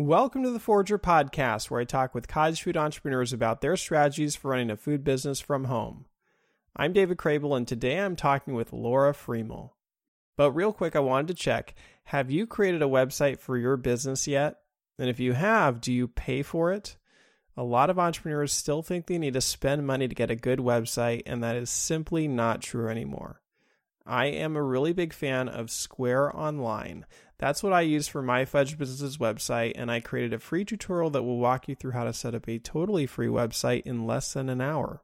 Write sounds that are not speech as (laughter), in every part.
Welcome to the Forrager Podcast, where I talk with cottage food entrepreneurs about their strategies for running a food business from home. I'm David Crabill, and today I'm talking with Lora Friemel. But real quick, I wanted to check have you created a website for your business yet? And if you have, do you pay for it? A lot of entrepreneurs still think they need to spend money to get a good website, and that is simply not true anymore. I am a really big fan of Square Online. That's what I use for my Fudge Business's website, and I created a free tutorial that will walk you through how to set up a totally free website in less than an hour.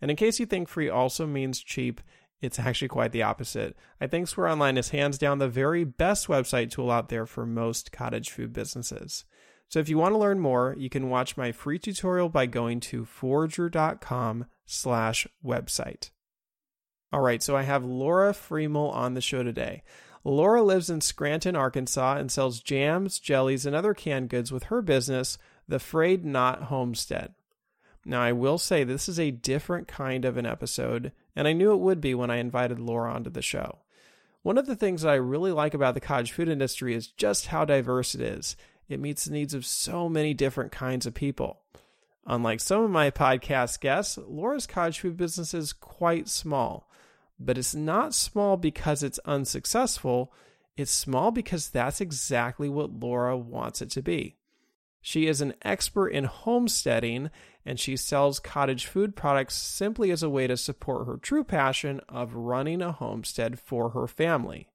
And in case you think free also means cheap, it's actually quite the opposite. I think Square Online is hands down the very best website tool out there for most cottage food businesses. So if you want to learn more, you can watch my free tutorial by going to forrager.com slash website. All right, so I have Lora Friemel on the show today. Lora lives in Scranton, Arkansas, and sells jams, jellies, and other canned goods with her business, The Frayed Knot Homestead. Now, I will say this is a different kind of an episode, and I knew it would be when I invited Lora onto the show. One of the things that I really like about the cottage food industry is just how diverse it is. It meets the needs of so many different kinds of people. Unlike some of my podcast guests, Lora's cottage food business is quite small but it's not small because it's unsuccessful. It's small because that's exactly what Lora wants it to be. She is an expert in homesteading and she sells cottage food products simply as a way to support her true passion of running a homestead for her family.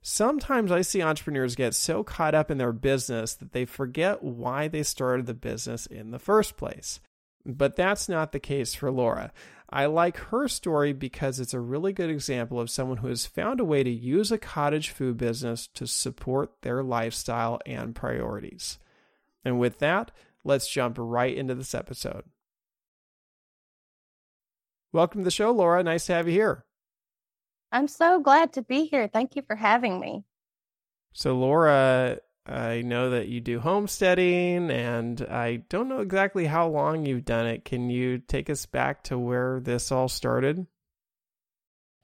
Sometimes I see entrepreneurs get so caught up in their business that they forget why they started the business in the first place. But that's not the case for Lora. I like her story because it's a really good example of someone who has found a way to use a cottage food business to support their lifestyle and priorities. And with that, let's jump right into this episode. Welcome to the show, Lora. Nice to have you here. I'm so glad to be here. Thank you for having me. So, Lora, I know that you do homesteading, and I don't know exactly how long you've done it. Can you take us back to where this all started?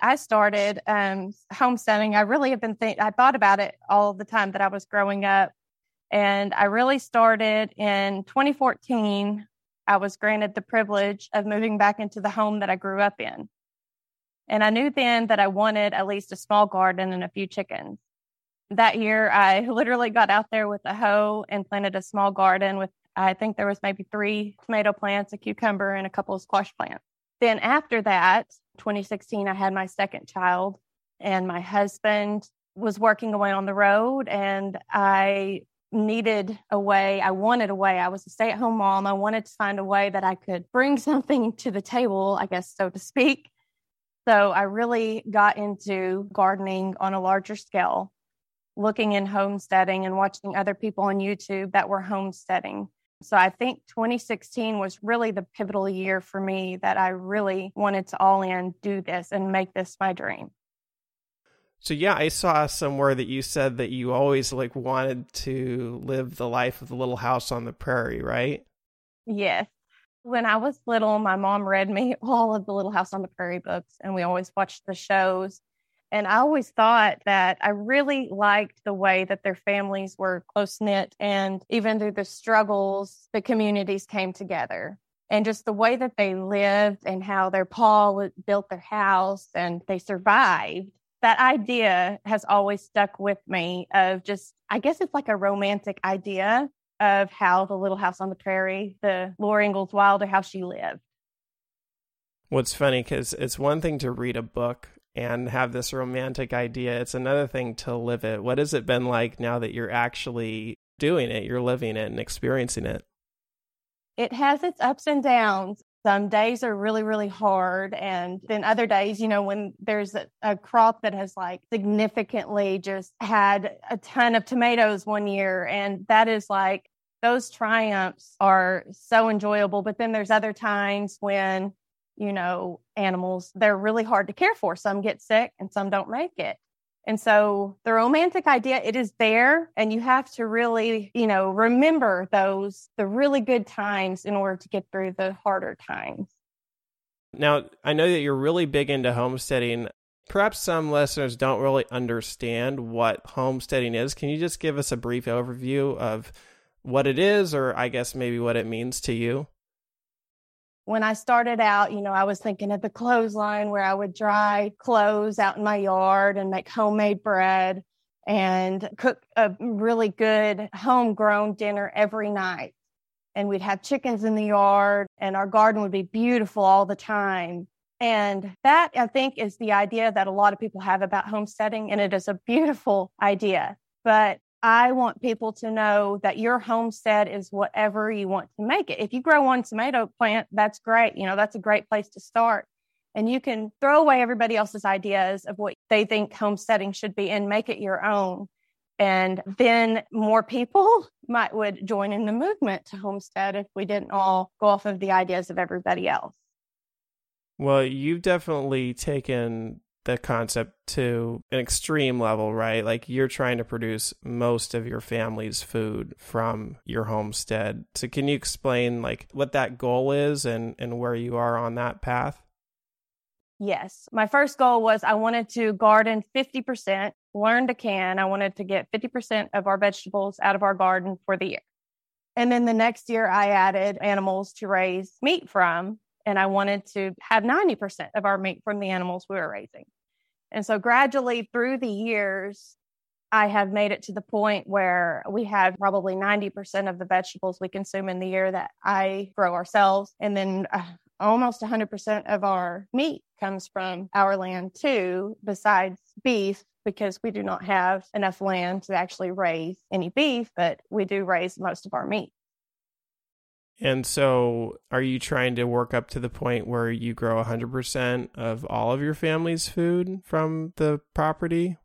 I started um, homesteading. I really have been. I thought about it all the time that I was growing up, and I really started in 2014. I was granted the privilege of moving back into the home that I grew up in, and I knew then that I wanted at least a small garden and a few chickens that year, I literally got out there with a hoe and planted a small garden with, I think there was maybe three tomato plants, a cucumber, and a couple of squash plants. Then after that, 2016, I had my second child, and my husband was working away on the road, and I needed a way. I wanted a way. I was a stay at home mom. I wanted to find a way that I could bring (laughs) something to the table, I guess, so to speak. So I really got into gardening on a larger scale looking in homesteading and watching other people on YouTube that were homesteading. So I think 2016 was really the pivotal year for me that I really wanted to all in do this and make this my dream. So yeah, I saw somewhere that you said that you always like wanted to live the life of the little house on the prairie, right? Yes. When I was little, my mom read me (laughs) all of the Little House on the Prairie books and we always watched the shows. And I always thought that I really liked the way that their families were close knit. And even through the struggles, the communities came together. And just the way that they lived and how their pa built their house and they survived. That idea has always stuck with me of just, I guess it's like a romantic idea of how the little house on the prairie, the Laura Ingalls Wilder, how she lived. What's funny because it's one thing to read a book and have this romantic idea. It's another thing to live it. What has it been like now that you're actually doing it? You're living it and experiencing it. It has its ups and downs. Some days are really, really hard. And then other days, you know, when there's a, a crop that has like significantly just had a ton of tomatoes one year, and that is like, those triumphs are so enjoyable. But then there's other times when you know, animals, they're really hard to care for. Some get sick and some don't make it. And so the romantic idea, it is there and you have to really, you know, remember those, the really good times in order to get through the harder times. Now, I know that you're really big into homesteading. Perhaps some listeners don't really understand what homesteading is. Can you just give us a brief overview of what it is, or I guess maybe what it means to you? When I started out, you know, I was thinking of the clothesline where I would dry clothes out in my yard and make homemade bread and cook a really good homegrown dinner every night. And we'd have chickens in the yard, and our garden would be beautiful all the time. And that, I think, is the idea that a lot of people have about homesteading, and it is a beautiful idea. But I want people to know that your homestead is whatever you want to make it. If you grow one tomato plant, that's great. You know, that's a great place to start. And you can throw away everybody else's ideas of what they think homesteading should be and make it your own. And then more people (laughs) might would join in the movement to homestead if we didn't all go off of the ideas of everybody else. Well, you've definitely taken the concept to an extreme level, right? Like you're trying to produce most of your family's food from your homestead. So can you explain like what that goal is and and where you are on that path? Yes. My first goal was I wanted to garden 50%, learn to can. I wanted to get 50% of our vegetables out of our garden for the year. And then the next year I added animals to raise meat from and I wanted to have 90% of our meat from the animals we were raising. And so gradually through the years, I have made it to the point where we have probably 90% of the vegetables we consume in the year that I grow ourselves. And then uh, almost 100% of our meat comes from our land too, besides beef, because we do not have enough land to actually raise any beef, but we do raise most of our meat. And so, are you trying to work up to the point where you grow 100% of all of your family's food from the property?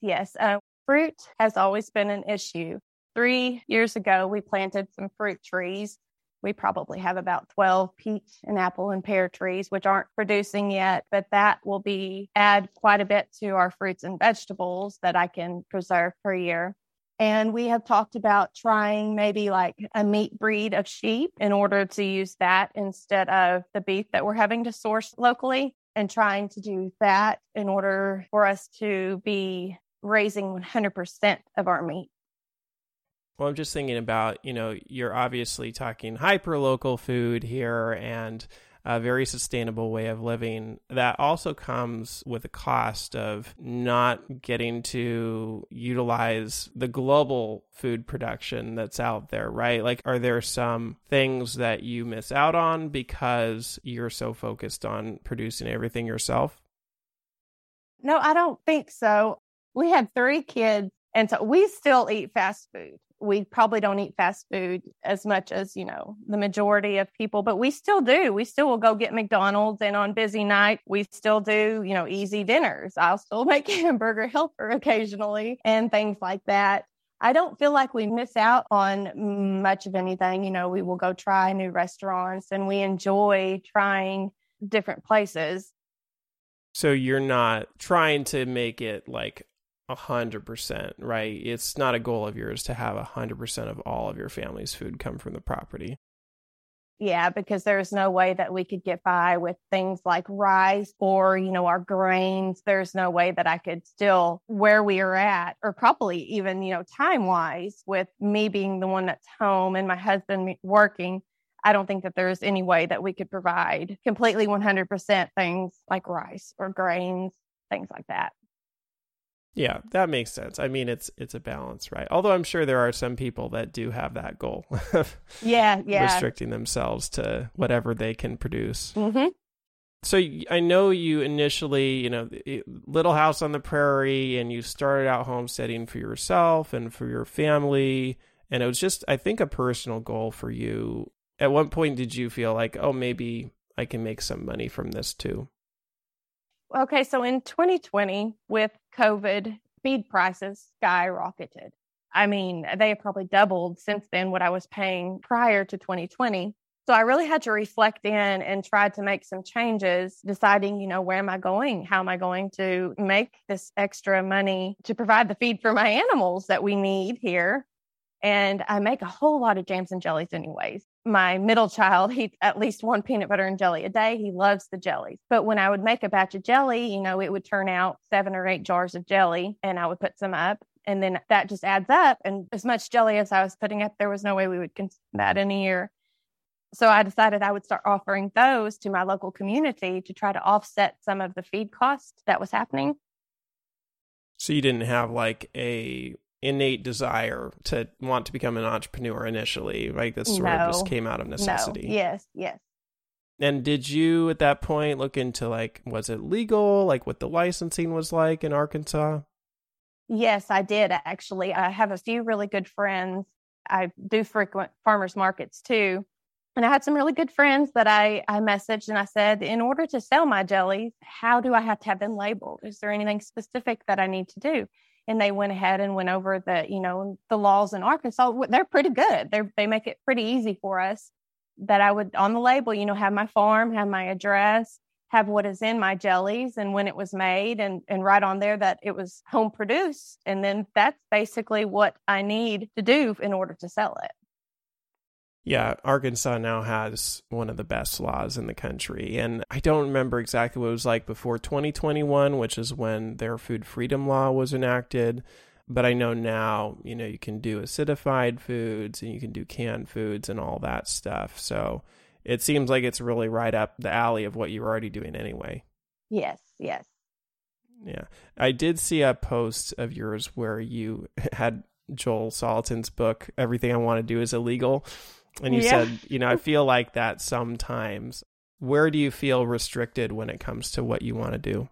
Yes. Uh, fruit has always been an issue. Three years ago, we planted some fruit trees. We probably have about 12 peach and apple and pear trees, which aren't producing yet, but that will be add quite a bit to our fruits and vegetables that I can preserve per year. And we have talked about trying maybe like a meat breed of sheep in order to use that instead of the beef that we're having to source locally and trying to do that in order for us to be raising 100% of our meat. Well, I'm just thinking about, you know, you're obviously talking hyper local food here and a very sustainable way of living that also comes with a cost of not getting to utilize the global food production that's out there, right? Like, are there some things that you miss out on because you're so focused on producing everything yourself? No, I don't think so. We have three kids, and so we still eat fast food we probably don't eat fast food as much as you know the majority of people but we still do. We still will go get mcdonald's and on busy night we still do you know easy dinners. I'll still (laughs) make hamburger helper occasionally and things like that. I don't feel like we miss out on much of anything. You know we will go try new restaurants and we enjoy trying different places. So you're not trying to make it like a hundred percent, right? It's not a goal of yours to have a hundred percent of all of your family's food come from the property. Yeah, because there's no way that we could get by with things like rice or, you know, our grains. There's no way that I could still where we are at, or probably even, you know, time wise with me being the one that's home and my husband working. I don't think that there's any way that we could provide completely 100% things like rice or grains, things like that. Yeah, that makes sense. I mean, it's it's a balance, right? Although I'm sure there are some people that do have that goal. (laughs) yeah, yeah. Restricting themselves to whatever they can produce. Mm-hmm. So I know you initially, you know, Little House on the Prairie, and you started out homesteading for yourself and for your family, and it was just, I think, a personal goal for you. At what point did you feel like, oh, maybe I can make some money from this too? Okay, so in 2020, with COVID, feed prices skyrocketed. I mean, they have probably doubled since then what I was paying prior to 2020. So I really had to reflect in and try to make some changes, deciding, you know, where am I going? How am I going to make this extra money to provide the feed for my animals that we need here? And I make a whole lot of jams and jellies, anyways my middle child, he at least one peanut butter and jelly a day. He loves the jellies. But when I would make a batch of jelly, you know, it would turn out seven or eight jars of jelly and I would put some up And then that just adds up. And as much jelly as I was putting up, there was no way we would consume that in a year. So I decided I would start offering those to my local community to try to offset some of the feed cost that was happening. So you didn't have like a innate desire to want to become an entrepreneur initially, right? This sort no, of just came out of necessity. No. Yes, yes. And did you at that point look into like was it legal, like what the licensing was like in Arkansas? Yes, I did actually. I have a few really good friends. I do frequent farmers markets too. And I had some really good friends that I, I messaged and I said, in order to sell my jellies, how do I have to have them labeled? Is there anything specific that I need to do? And they went ahead and went over the, you know, the laws in Arkansas. They're pretty good. They they make it pretty easy for us that I would on the label, you know, have my farm, have my address, have what is in my jellies and when it was made and and write on there that it was home produced and then that's basically what I need to do in order to sell it. Yeah, Arkansas now has one of the best laws in the country. And I don't remember exactly what it was like before 2021, which is when their food freedom law was enacted. But I know now, you know, you can do acidified foods and you can do canned foods and all that stuff. So it seems like it's really right up the alley of what you're already doing anyway. Yes, yes. Yeah. I did see a post of yours where you (laughs) had Joel Salatin's book, Everything I Want to Do is Illegal. And you yeah. said, you know, I (laughs) feel like that sometimes. Where do you feel restricted when it comes to what you want to do?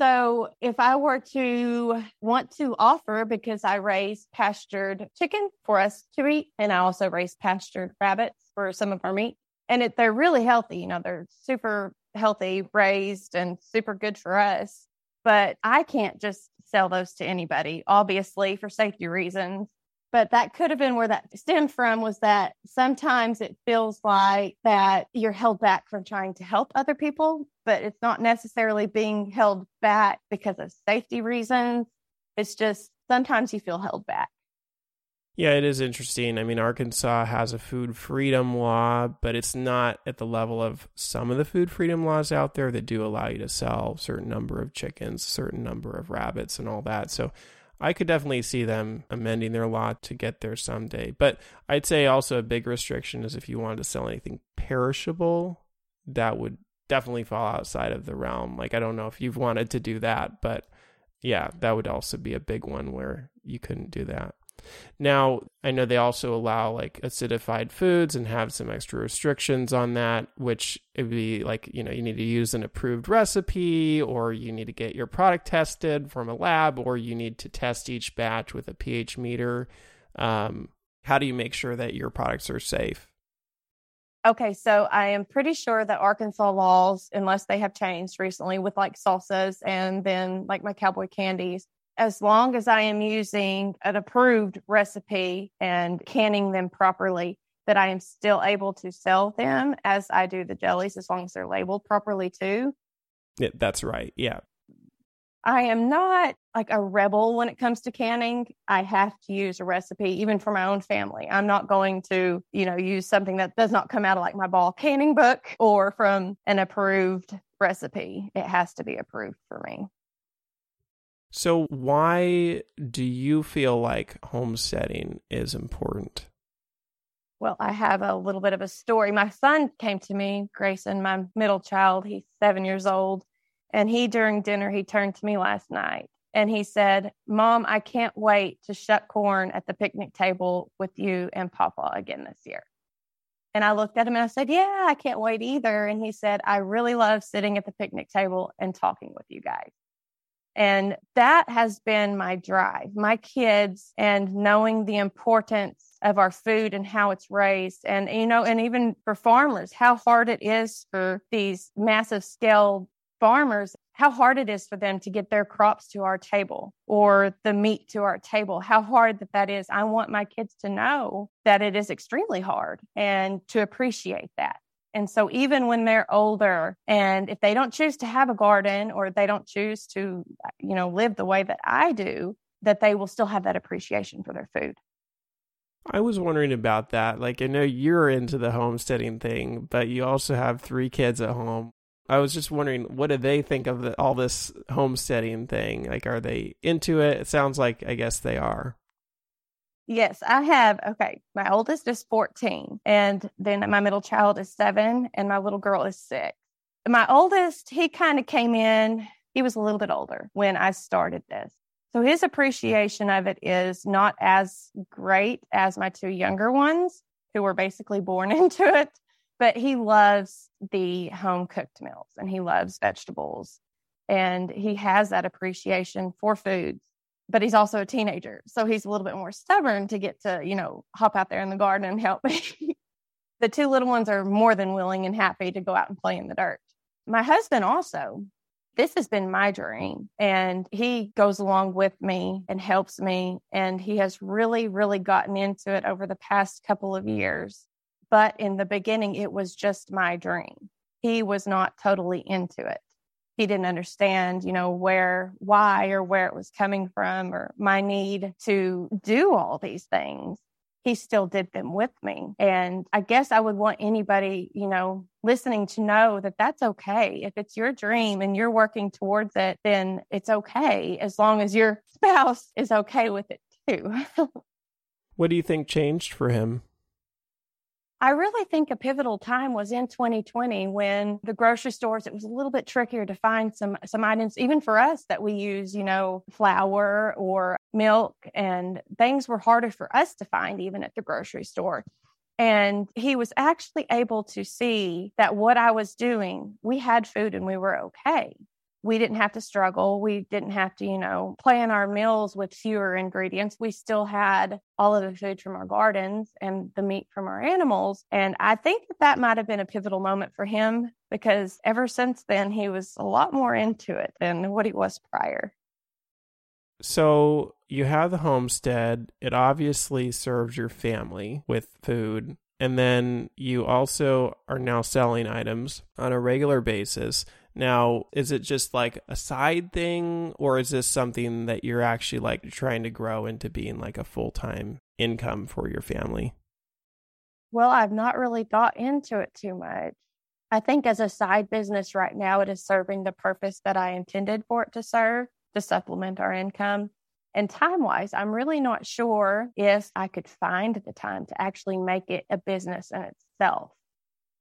So, if I were to want to offer, because I raise pastured chicken for us to eat, and I also raise pastured rabbits for some of our meat, and it, they're really healthy. You know, they're super healthy, raised, and super good for us. But I can't just sell those to anybody, obviously, for safety reasons but that could have been where that stemmed from was that sometimes it feels like that you're held back from trying to help other people but it's not necessarily being held back because of safety reasons it's just sometimes you feel held back yeah, it is interesting. I mean, Arkansas has a food freedom law, but it's not at the level of some of the food freedom laws out there that do allow you to sell a certain number of chickens, certain number of rabbits, and all that. So I could definitely see them amending their law to get there someday. But I'd say also a big restriction is if you wanted to sell anything perishable, that would definitely fall outside of the realm. Like I don't know if you've wanted to do that, but yeah, that would also be a big one where you couldn't do that. Now, I know they also allow like acidified foods and have some extra restrictions on that, which it would be like, you know, you need to use an approved recipe or you need to get your product tested from a lab or you need to test each batch with a pH meter. Um, how do you make sure that your products are safe? Okay, so I am pretty sure that Arkansas laws, unless they have changed recently with like salsas and then like my cowboy candies, as long as I am using an approved recipe and canning them properly, that I am still able to sell them as I do the jellies, as long as they're labeled properly too. Yeah, that's right. Yeah. I am not like a rebel when it comes to canning. I have to use a recipe, even for my own family. I'm not going to, you know, use something that does not come out of like my ball canning book or from an approved recipe. It has to be approved for me. So, why do you feel like homesteading is important? Well, I have a little bit of a story. My son came to me, Grayson, my middle child. He's seven years old. And he, during dinner, he turned to me last night and he said, Mom, I can't wait to shuck corn at the picnic table with you and Papa again this year. And I looked at him and I said, Yeah, I can't wait either. And he said, I really love sitting at the picnic table and talking with you guys. And that has been my drive, my kids and knowing the importance of our food and how it's raised. And, you know, and even for farmers, how hard it is for these massive scale farmers, how hard it is for them to get their crops to our table or the meat to our table, how hard that that is. I want my kids to know that it is extremely hard and to appreciate that. And so even when they're older and if they don't choose to have a garden or they don't choose to, you know, live the way that I do, that they will still have that appreciation for their food. I was wondering about that. Like, I know you're into the homesteading thing, but you also have three kids at home. I was just wondering, what do they think of the, all this homesteading thing? Like, are they into it? It sounds like, I guess they are. Yes, I have. Okay. My oldest is 14, and then my middle child is seven, and my little girl is six. My oldest, he kind of came in, he was a little bit older when I started this. So his appreciation of it is not as great as my two younger ones who were basically born (laughs) into it, but he loves the home cooked meals and he loves vegetables and he has that appreciation for foods. But he's also a teenager, so he's a little bit more stubborn to get to, you know, hop out there in the garden and help me. (laughs) the two little ones are more than willing and happy to go out and play in the dirt. My husband also, this has been my dream. And he goes along with me and helps me. And he has really, really gotten into it over the past couple of years. But in the beginning, it was just my dream. He was not totally into it. He didn't understand, you know, where, why, or where it was coming from, or my need to do all these things he still did them with me. And I guess I would want anybody, you know, listening to know that that's okay. If it's your dream and you're working towards it, then it's okay as long as your (laughs) spouse is okay with it too. (laughs) what do you think changed for him? I really think a pivotal time was in 2020 when the grocery stores, it was a little bit trickier to find some, some items, even for us that we use, you know, flour or milk and things were harder for us to find even at the grocery store. And he was actually able to see that what I was doing, we had food and we were okay we didn't have to struggle. We didn't have to, you know, plan our meals with fewer ingredients. We still had all of the food from our gardens and the meat from our animals. And I think that that might have been a pivotal moment for him because ever since then, he was a lot more into it than what he was prior. So you have the homestead. It obviously serves your family with food. And then you also are now selling items on a regular basis. Now, is it just like a side thing, or is this something that you're actually like trying to grow into being like a full time income for your family? Well, I've not really thought into it too much. I think as a side business right now, it is serving the purpose that I intended for it to serve to supplement our income. And time wise, I'm really not sure if I could find the time to actually make it a business in itself.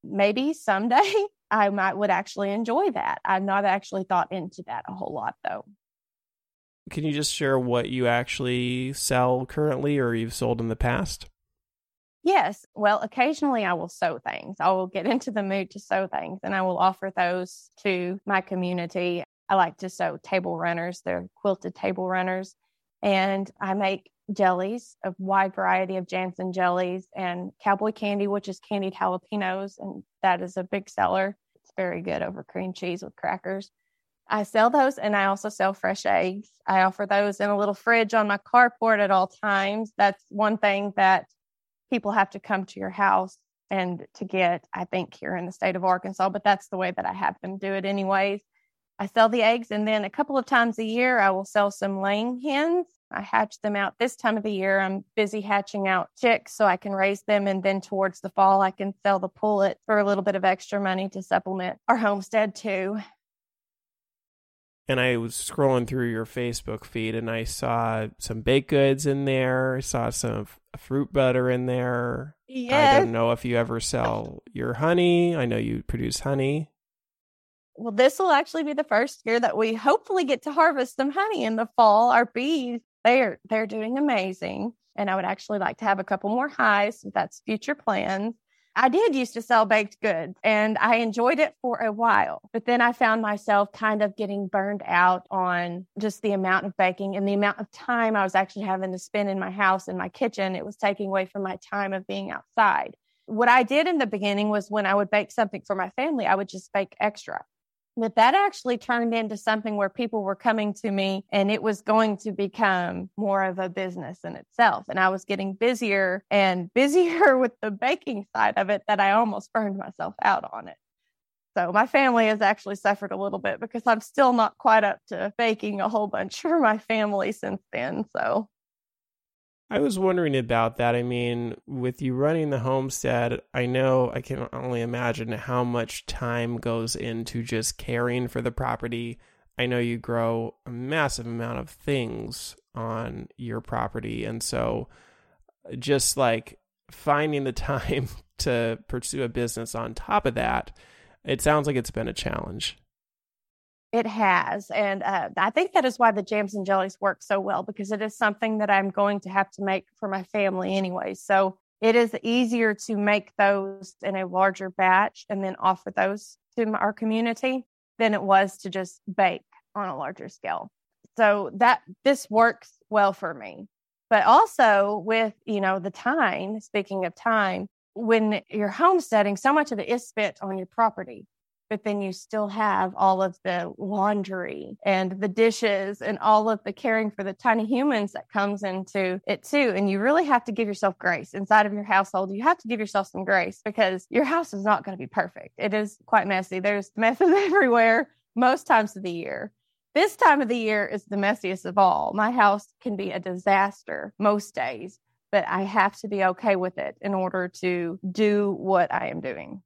Maybe someday (laughs) I might would actually enjoy that. I've not actually thought into that a whole lot though. Can you just share what you actually sell currently or you've sold in the past? Yes. Well, occasionally I will sew things. I will get into the mood to sew things and I will offer those to my community. I like to sew table runners, they're quilted table runners. And I make jellies, a wide variety of Jansen jellies, and cowboy candy, which is candied jalapenos. And that is a big seller. It's very good over cream cheese with crackers. I sell those and I also sell fresh eggs. I offer those in a little fridge on my carport at all times. That's one thing that people have to come to your house and to get, I think, here in the state of Arkansas, but that's the way that I have them do it, anyways. I sell the eggs, and then a couple of times a year, I will sell some laying hens. I hatch them out this time of the year. I'm busy hatching out chicks so I can raise them. And then towards the fall, I can sell the pullet for a little bit of extra money to supplement our homestead too. And I was scrolling through your Facebook feed and I saw some baked goods in there. I saw some fruit butter in there. Yes. I don't know if you ever sell your honey. I know you produce honey. Well, this will actually be the first year that we hopefully get to harvest some honey in the fall. Our bees they're they're doing amazing. And I would actually like to have a couple more highs. That's future plans. I did used to sell baked goods and I enjoyed it for a while, but then I found myself kind of getting burned out on just the amount of baking and the amount of time I was actually having to spend in my house in my kitchen. It was taking away from my time of being outside. What I did in the beginning was when I would bake something for my family, I would just bake extra. But that actually turned into something where people were coming to me and it was going to become more of a business in itself. And I was getting busier and (laughs) busier with the baking side of it that I almost burned myself out on it. So my family has actually suffered a little bit because I'm still not quite up to baking a whole bunch for my family since then. So I was wondering about that. I mean, with you running the homestead, I know I can only imagine how much time goes into just caring for the property. I know you grow a massive amount of things on your property. And so just like finding the (laughs) time to pursue a business on top of that, it sounds like it's been a challenge. It has. And uh, I think that is why the jams and jellies work so well because it is something that I'm going to have to make for my family anyway. So it is easier to make those in a larger batch and then offer those to our community than it was to just bake on a larger scale. So that this works well for me. But also with, you know, the time, speaking of time, when you're homesteading, so much of it is spent on your property but then you still have all of the laundry and the dishes and all of the caring for the tiny humans that comes into it too. And you really have to give yourself grace inside of your household. You have to give yourself some grace because your house is not going to be perfect. It is quite messy. There's (laughs) messes everywhere most times of the year. This time of the year is the messiest of all. My house can be a disaster most days, but I have to be okay with it in order to do what I am doing.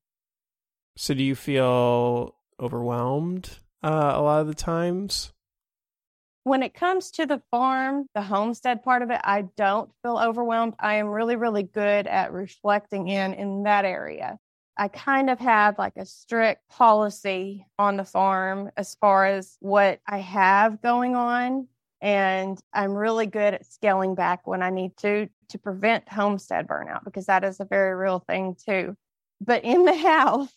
So do you feel overwhelmed uh, a lot of the times? When it comes to the farm, the homestead part of it, I don't feel overwhelmed. I am really, really good at reflecting in in that area. I kind of have like a strict policy on the farm as far as what I have going on. And I'm really good at scaling back when I need to to prevent homestead burnout because that is a very real thing too. But in the (laughs) house,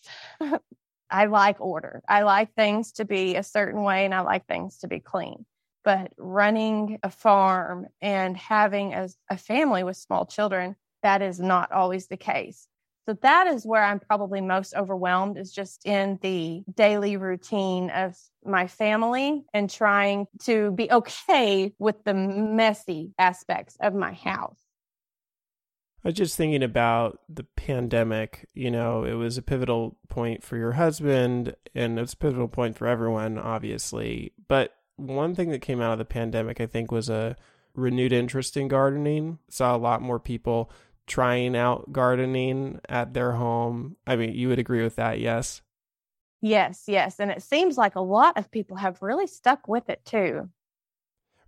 I like order. I like things to be a certain way and I like things to be clean. But running a farm and having a, a family with small children, that is not always the case. So that is where I'm probably most overwhelmed is just in the daily routine of my family and trying to be okay with the messy aspects of my house. I was just thinking about the pandemic. You know, it was a pivotal point for your husband, and it's a pivotal point for everyone, obviously. But one thing that came out of the pandemic, I think, was a renewed interest in gardening. Saw a lot more people trying out gardening at their home. I mean, you would agree with that, yes? Yes, yes. And it seems like a lot of people have really stuck with it too.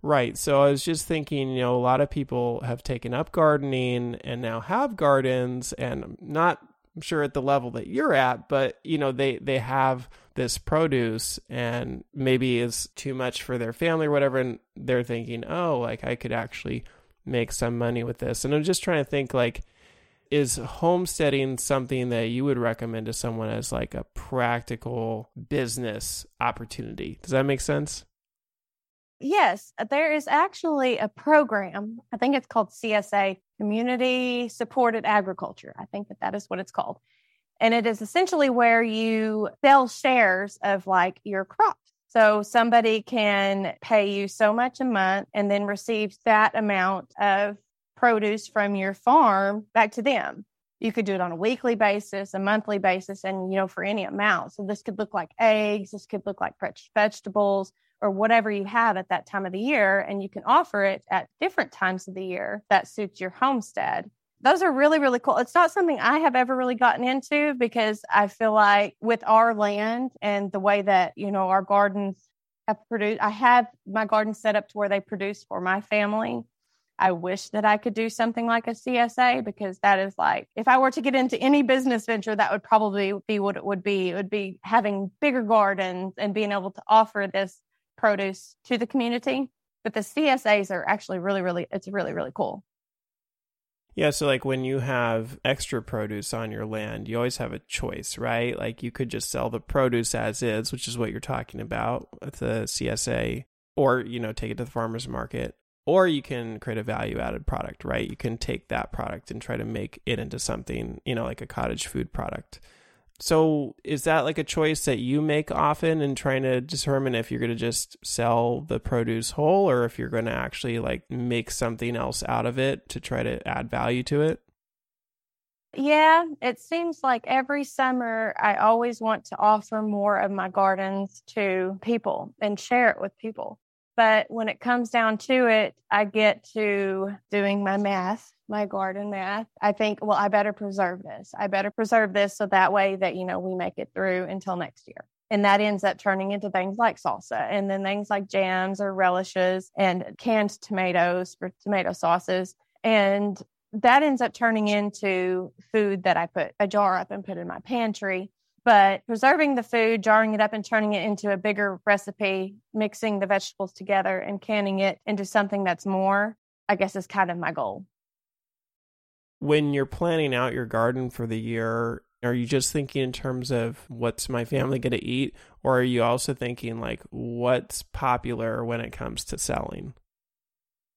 Right. So I was just thinking, you know, a lot of people have taken up gardening and now have gardens and not I'm sure at the level that you're at, but you know, they they have this produce and maybe is too much for their family or whatever and they're thinking, "Oh, like I could actually make some money with this." And I'm just trying to think like is homesteading something that you would recommend to someone as like a practical business opportunity? Does that make sense? Yes, uh, there is actually a program. I think it's called CSA, Community Supported Agriculture. I think that that is what it's called. And it is essentially where you sell shares of like your crops. So somebody can pay you so much a month and then receive that amount of produce from your farm back to them. You could do it on a weekly basis, a monthly basis, and you know, for any amount. So this could look like eggs, this could look like fresh vegetables, or whatever you have at that time of the year. And you can offer it at different times of the year that suits your homestead. Those are really, really cool. It's not something I have ever really gotten into because I feel like with our land and the way that, you know, our gardens have produced, I have my garden set up to where they produce for my family. I wish that I could do something like a CSA because that is like, if I were to get into any business venture, that would probably be what it would be. It would be having bigger gardens and being able to offer this produce to the community. But the CSAs are actually really, really, it's really, really cool. Yeah, so like when you have extra produce on your land, you always have a choice, right? Like you could just sell the produce as is, which is what you're talking about with the CSA, or you know, take it to the farmers market, or you can create a value added product, right? You can take that product and try to make it into something, you know, like a cottage food product. So is that like a choice that you make often in trying to determine if you're going to just sell the produce whole or if you're going to actually like make something else out of it to try to add value to it? Yeah, it seems like every summer I always want to offer more of my gardens to people and share it with people. But when it comes down to it, I get to doing my math, my garden math. I think, well, I better preserve this. I better preserve this so that way that, you know, we make it through until next year. And that ends up turning into things like salsa and then things like jams or relishes and canned tomatoes for tomato sauces. And that ends up turning into food that I put a jar up and put in my pantry. But preserving the food, jarring it up and turning it into a bigger recipe, mixing the vegetables together and canning it into something that's more, I guess is kind of my goal. When you're planning out your garden for the year, are you just thinking in terms of what's my family going to eat? Or are you also thinking like what's popular when it comes to selling?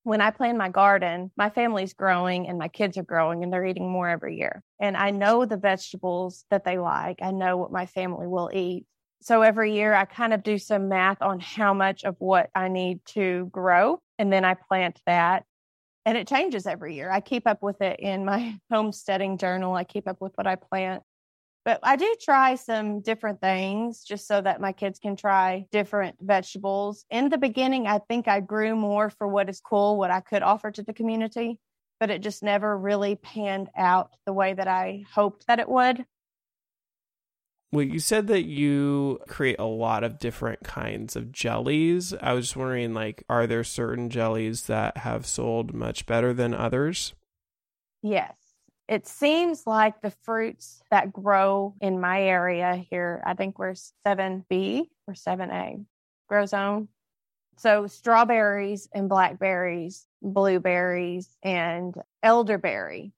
When I plan my garden, my family's growing and my kids are growing and they're eating more every year. And I know the vegetables that they like. I know what my family will eat. So every year I kind of do some math on how much of what I need to grow. And then I plant that. And it changes every year. I keep up with it in my (laughs) homesteading journal. I keep up with what I plant. But I do try some different things just so that my kids can try different vegetables. In the beginning, I think I grew more for what is cool, what I could offer to the community, but it just never really panned out the way that I hoped that it would. Well, you said that you create a lot of different kinds of jellies. I was just wondering, like, are there certain jellies that have sold much better than others? Yes it seems like the fruits that grow in my area here, I think we're 7B or 7A grow zone. So strawberries and blackberries, blueberries and elderberry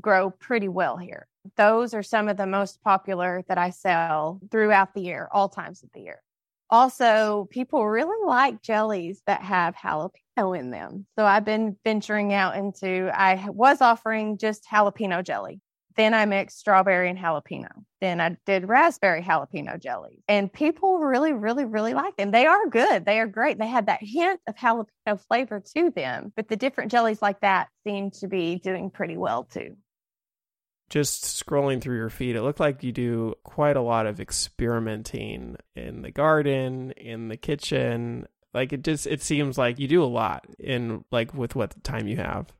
grow pretty well here. Those are some of the most popular that I sell throughout the year, all times of the year. Also, people really like jellies that have jalapeno in them. So I've been venturing out into, I was offering just jalapeno jelly. Then I mixed strawberry and jalapeno. Then I did raspberry jalapeno jelly. And people really, really, really like them. They are good. They are great. They had that hint of jalapeno flavor to them. But the different jellies like that seem to be doing pretty well too just scrolling through your feed, it looked like you do quite a lot of experimenting in the garden, in the kitchen. Like it just it seems like you do a lot in like with what time you have.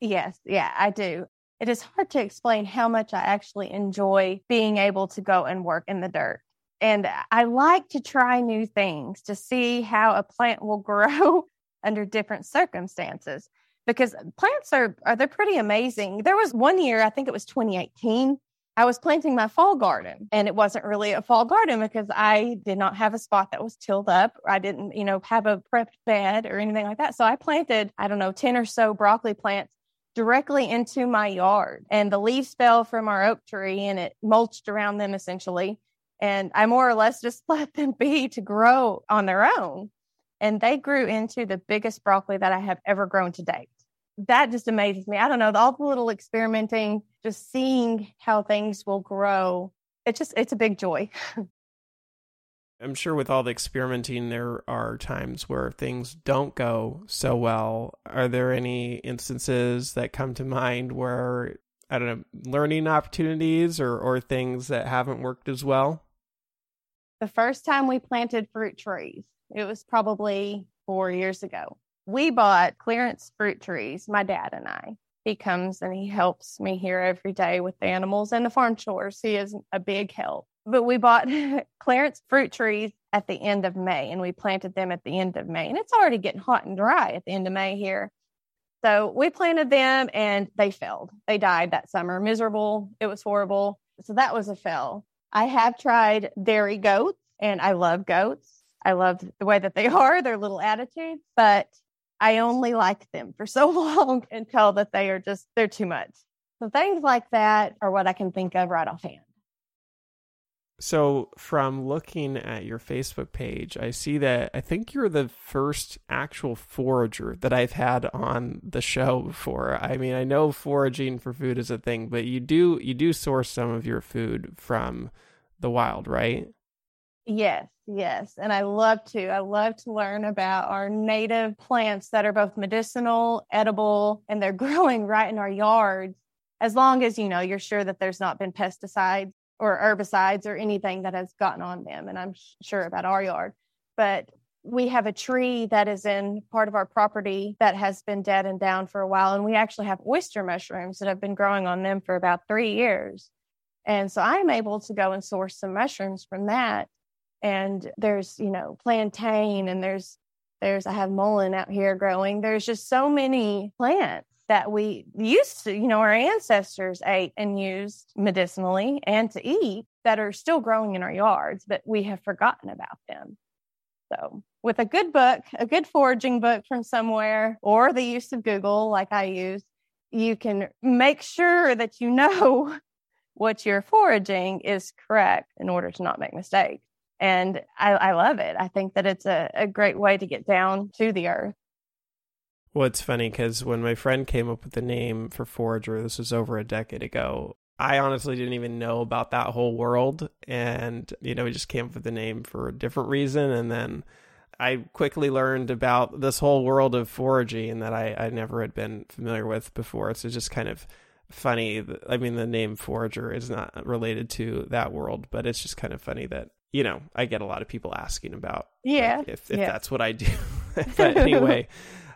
Yes, yeah, I do. It is hard to explain how much I actually enjoy being able to go and work in the dirt. And I like to try new things to see how a plant will (laughs) grow under different circumstances because plants are, are they're pretty amazing. There was one year, I think it was 2018, I was planting my fall garden and it wasn't really a fall garden because I did not have a spot that was tilled up. I didn't, you know, have a prepped bed or anything like that. So I planted, I don't know, 10 or so broccoli plants directly into my yard and the leaves fell from our oak tree and it mulched around them essentially. And I more or less just (laughs) let them be to grow on their own. And they grew into the biggest broccoli that I have ever grown to date that just amazes me. I don't know, all the little experimenting, just seeing how things will grow. It's just it's a big joy. (laughs) I'm sure with all the experimenting there are times where things don't go so well. Are there any instances that come to mind where I don't know, learning opportunities or or things that haven't worked as well? The first time we planted fruit trees, it was probably 4 years ago we bought clearance fruit trees, my dad and I. He comes and he helps me here every day with the animals and the farm chores. He is a big help. But we bought (laughs) clearance fruit trees at the end of May and we planted them at the end of May. And it's already getting hot and dry at the end of May here. So we planted them and they failed. They died that summer. Miserable. It was horrible. So that was a fail. I have tried dairy goats and I love goats. I love the way that they (laughs) are, their little attitudes, but I only like them for so (laughs) long until that they are just, they're too much. So things like that are what I can think of right offhand. So, from looking at your Facebook page, I see that I think you're the first actual forager that I've had on the show before. I mean, I know foraging for food is a thing, but you do you do source some of your food from the wild, right? Yes, yes. And I love to. I love to learn about our native plants that are both medicinal, edible, and they're (laughs) growing right in our yards. As long as, you know, you're sure that there's not been pesticides or herbicides or anything that has gotten on them. And I'm sure about our yard. But we have a tree that is in part of our property that has been dead and down for a while. And we actually have oyster mushrooms that have been growing on them for about three years. And so I'm able to go and source some mushrooms from that. And there's, you know, plantain and there's, there's, I have mullein out here growing. There's just so many plants that we used to, you know, our ancestors ate and used medicinally and to eat that are still growing in our yards, but we have forgotten about them. So, with a good book, a good foraging book from somewhere, or the use of Google, like I use, you can make sure that you know (laughs) what you're foraging is correct in order to not make mistakes. And I, I love it. I think that it's a, a great way to get down to the earth. Well, it's funny because when my friend came up with the name for Forrager, this was over a decade ago. I honestly didn't even know about that whole world. And, you know, we just came up with the name for a different reason. And then I quickly learned about this whole world of foraging that I, I never had been familiar with before. So just kind of funny. I mean, the name Forrager is not related to that world, but it's just kind of funny that, you know, I get a lot of people asking about yeah, like, if, if yeah. that's what I do. (laughs) (laughs) but anyway,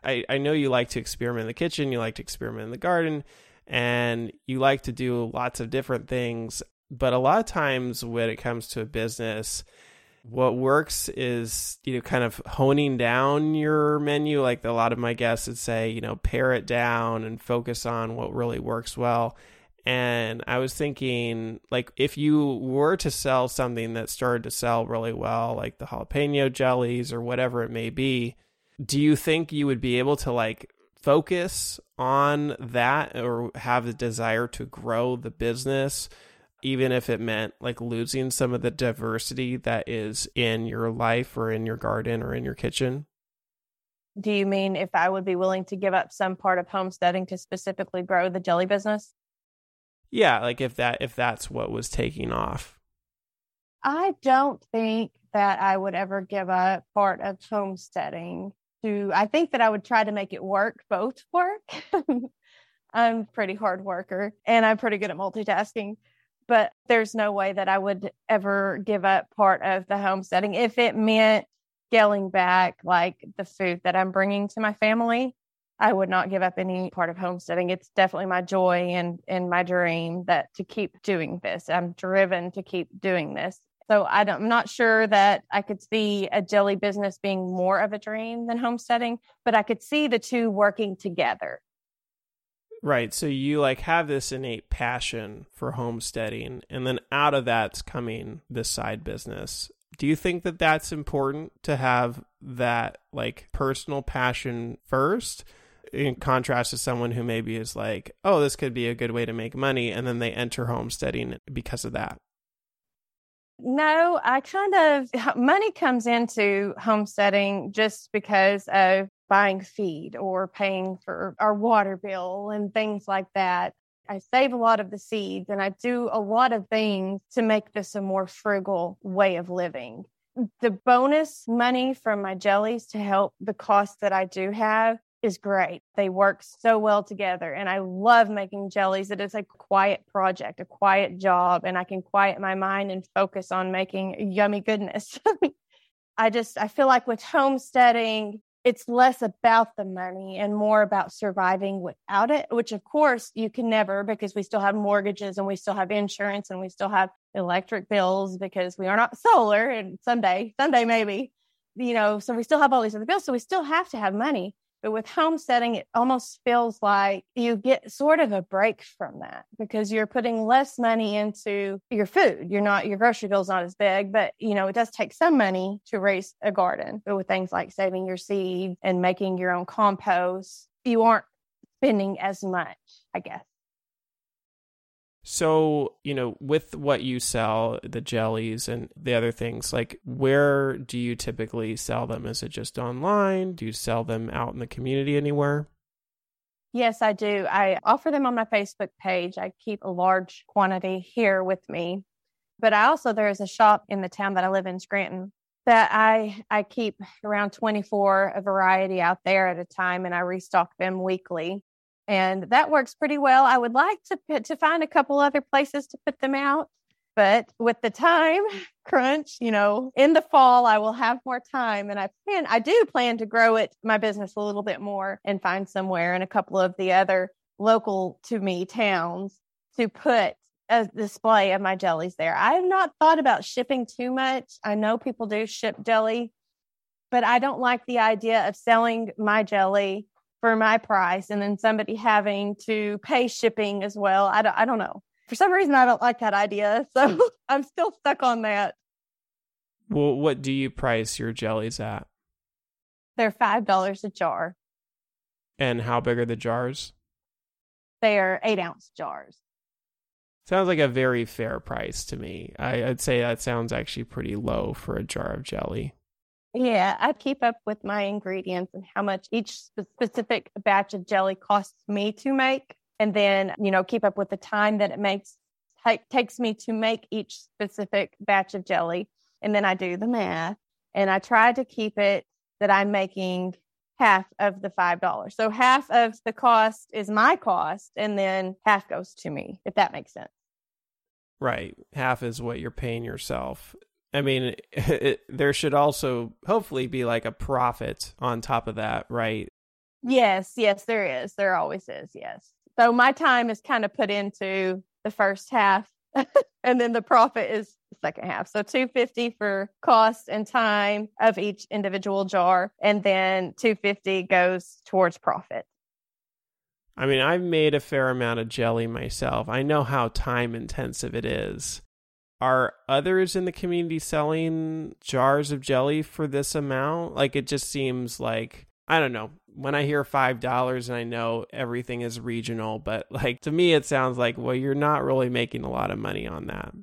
I, I know you like to experiment in the kitchen, you like to experiment in the garden and you like to do lots of different things. But a lot of times when it comes to a business, what works is, you know, kind of honing down your menu. Like a lot of my guests would say, you know, pare it down and focus on what really works well. And I was thinking, like, if you were to sell something that started to sell really well, like the jalapeno jellies or whatever it may be, do you think you would be able to like focus on that or have the desire to grow the business even if it meant like losing some of the diversity that is in your life or in your garden or in your kitchen? Do you mean if i would be willing to give up some part of homesteading to specifically grow the jelly business yeah like if that if that's what was taking off. I don't think that i would ever give up part of homesteading to i think that i would try to make it work both work. (laughs) I'm pretty hard worker and i'm pretty good at multitasking but there's no way that i would ever give up part of the homesteading if it meant scaling back like the food that i'm bringing to my family i would not give up any part of homesteading it's definitely my joy and and my dream that to keep doing this i'm driven to keep doing this so I am not sure that I could see a jelly business being more of a dream than homesteading, but I could see the two working together. Right. So you like have this innate passion for homesteading, and then out of that's coming this side business. Do you think that that's important to have that like personal passion first? In contrast to someone who maybe is like, oh, this could be a good way to make money, and then they enter homesteading because of that. No, I kind of money comes into homesteading just because of buying feed or paying for our water bill and things like that. I save a lot of the seeds and I do a lot of things to make this a more frugal way of living. The bonus money from my jellies to help the cost that I do have is great. They work so well together. And I love making jellies. It is a quiet project, a quiet job, and I can quiet my mind and focus on making yummy goodness. (laughs) I just, I feel like with homesteading, it's less about the money and more about surviving without it, which of course you can never because we still have mortgages and we still have insurance and we still have electric bills because we are not solar and someday, someday maybe, you know, so we still have all these other bills. So we still have to have money. But with homesteading, it almost feels like you get sort of a break from that because you're putting less money into your food. You're not, your grocery bill's not as big, but you know, it does take some money to raise a garden. But with things like saving your seed and making your own compost, you aren't spending as much, I guess. So, you know, with what you sell, the jellies and the other things, like where do you typically sell them? Is it just online? Do you sell them out in the community anywhere? Yes, I do. I offer them on my Facebook page. I keep a large quantity here with me. But I also there is a shop in the town that I live in, Scranton, that I I keep around 24 a variety out there at a time and I restock them weekly and that works pretty well. I would like to put, to find a couple other places to put them out, But with the time (laughs) crunch, you know, in the fall, I will have more time and I plan, I do plan to grow it, my business a little bit more and find somewhere in a couple of the other local to me towns to put a display of my jellies there. I have not thought about shipping too much. I know people do ship jelly, but I don't like the idea of selling my jelly for my price and then somebody having to pay shipping as well. I don't, I don't know. For some reason, I don't like that idea. So (laughs) I'm still stuck on that. Well, what do you price your jellies at? They're $5 a jar. And how big are the jars? They are eight ounce jars. Sounds like a very fair price to me. I, I'd say that sounds actually pretty low for a jar of jelly. Yeah, I keep up with my ingredients and how much each specific batch of jelly costs me to make. And then, you know, keep up with the time that it makes t- takes me to make each specific batch of jelly. And then I do the math and I try to keep it that I'm making half of the $5. So half of the cost is my cost and then half goes to me, if that makes sense. Right. Half is what you're paying yourself. I mean, (laughs) it, there should also hopefully be like a profit on top of that, right? Yes, yes, there is. There always is. Yes. So my time is kind of put into the first half, (laughs) and then the profit is the second half. So 250 for cost and time of each individual jar, and then 250 goes towards profit. I mean, I've made a fair amount of jelly myself. I know how time intensive it is. Are others in the community selling jars of jelly for this amount? Like, it just seems like, I don't know. When I hear $5 and I know everything is regional, but like to me, it sounds like, well, you're not really making a lot of money on that.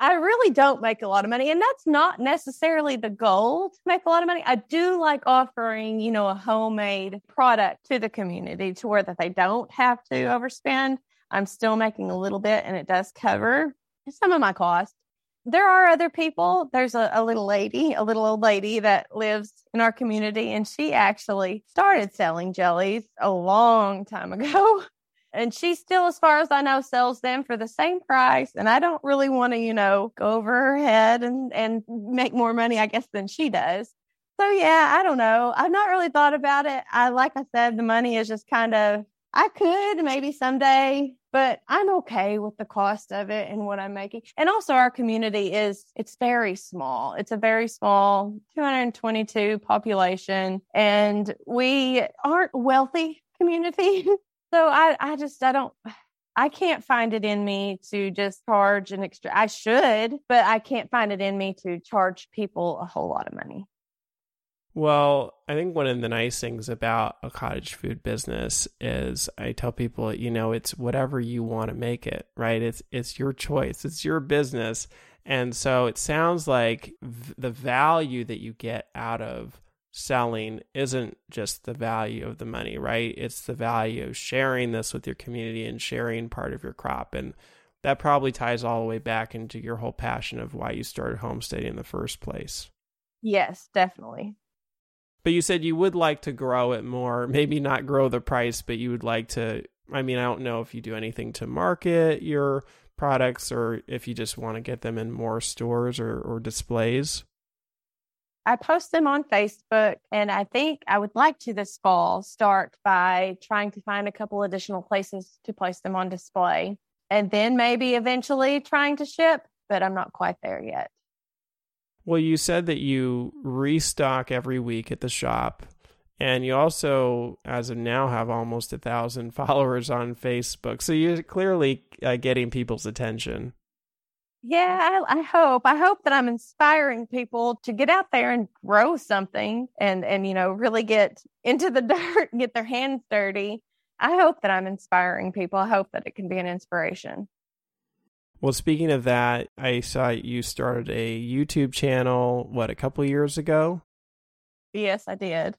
I really don't make a lot of money. And that's not necessarily the goal to make a lot of money. I do like offering, you know, a homemade product to the community to where that they don't have to overspend. I'm still making a little bit and it does cover some of my costs. There are other people. There's a, a little lady, a little old lady that lives in our community, and she actually started selling jellies a long time ago. (laughs) and she still, as far as I know, sells them for the same price. And I don't really want to, you know, go over her head and, and make more money, I guess, than she does. So yeah, I don't know. I've not really thought about it. I, like I said, the money is just kind of, I could maybe someday but I'm okay with the cost of it and what I'm making. And also our community is, it's very small. It's a very small 222 population and we aren't wealthy community. (laughs) so I, I just, I don't, I can't find it in me to just charge an extra. I should, but I can't find it in me to charge people a whole lot of money. Well, I think one of the nice things about a cottage food business is I tell people, you know, it's whatever you want to make it, right? It's it's your choice. It's your business. And so it sounds like v- the value that you get out of selling isn't just the value of the money, right? It's the value of sharing this with your community and sharing part of your crop. And that probably ties all the way back into your whole passion of why you started homesteading in the first place. Yes, definitely. But you said you would like to grow it more, maybe not grow the price, but you would like to. I mean, I don't know if you do anything to market your products or if you just want to get them in more stores or, or displays. I post them on Facebook, and I think I would like to this fall start by trying to find a couple additional places to place them on display, and then maybe eventually trying to ship, but I'm not quite there yet. Well, you said that you restock every week at the shop, and you also, as of now, have almost a thousand (laughs) followers on Facebook. So you're clearly uh, getting people's attention. Yeah, I, I, hope. I hope that I'm inspiring people to get out there and grow something, and and you know really get into the (laughs) dirt, and get their hands dirty. I hope that I'm inspiring people. I hope that it can be an inspiration. Well, speaking of that, I saw you started a YouTube channel, what, a couple years ago? Yes, I did.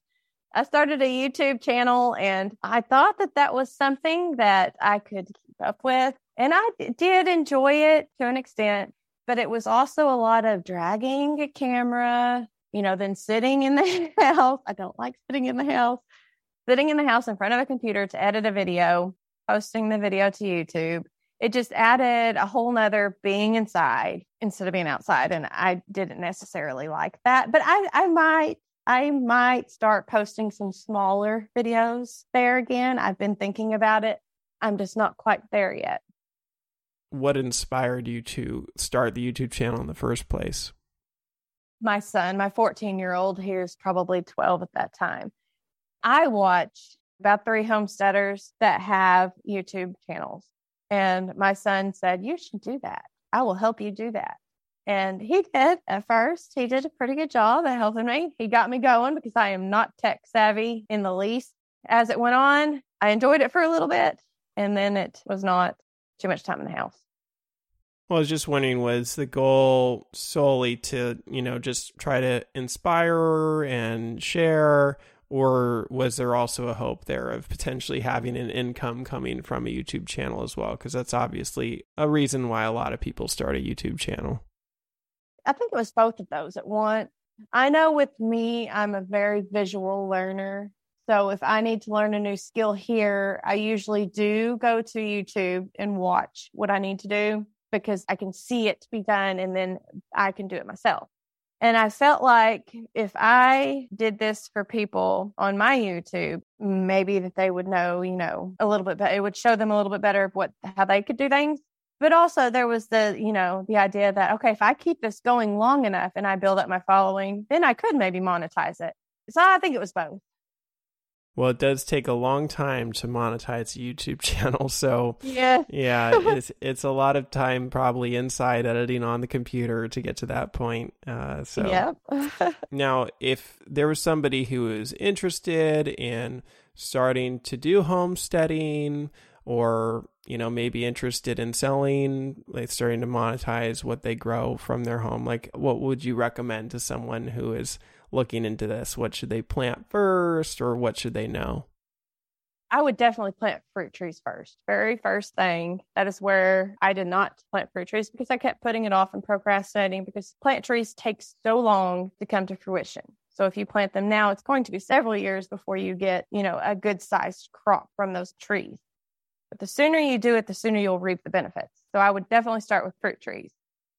I started a YouTube channel and I thought that that was something that I could keep up with. And I did enjoy it to an extent, but it was also a lot of dragging a camera, you know, then sitting in the (laughs) house. I don't like sitting in the house, sitting in the house in front of a computer to edit a video, posting the video to YouTube it just added a whole nother being inside instead of being outside. And I didn't necessarily like that, but I, I might, I might start posting some smaller videos there again. I've been thinking about it. I'm just not quite there yet. What inspired you to start the YouTube channel in the first place? My son, my 14 year old, he was probably 12 at that time. I watch about three homesteaders that have YouTube channels. And my son said, You should do that. I will help you do that. And he did at first. He did a pretty good job at helping me. He got me going because I am not tech savvy in the least. As it went on, I enjoyed it for a little bit and then it was not too much time in the house. Well, I was just wondering, was the goal solely to, you know, just try to inspire and share, or was there also a hope there of potentially having an income coming from a YouTube channel as well? Because that's obviously a reason why a lot of people start a YouTube channel. I think it was both of those at once. I know with me, I'm a very visual learner. So if I need to learn a new skill here, I usually do go to YouTube and watch what I need to do because I can see it to be done and then I can do it myself. And I felt like if I did this for people on my YouTube, maybe that they would know, you know, a little bit better. It would show them a little bit better what how they could do things. But also there was the, you know, the idea that okay, if I keep this going long enough and I build up my following, then I could maybe monetize it. So I think it was both. Well, it does take a long time to monetize a YouTube (laughs) channel, so yeah, yeah, (laughs) it's it's a lot of time probably inside editing on the computer to get to that point. Uh, so yeah. (laughs) now, if there was somebody who is interested in starting to do homesteading, or you know maybe interested in selling, like starting to monetize what they grow from their home, like what would you recommend to someone who is looking into this? What should they plant first or what should they know? I would definitely plant fruit trees first. Very first thing. That is where I did not plant fruit trees because I kept putting it off and procrastinating because plant trees take so long to come to fruition. So if you plant them now, it's going to be several years before you get, you know, a good sized crop from those trees. But the sooner you do it, the sooner you'll reap the benefits. So I would definitely start with fruit trees.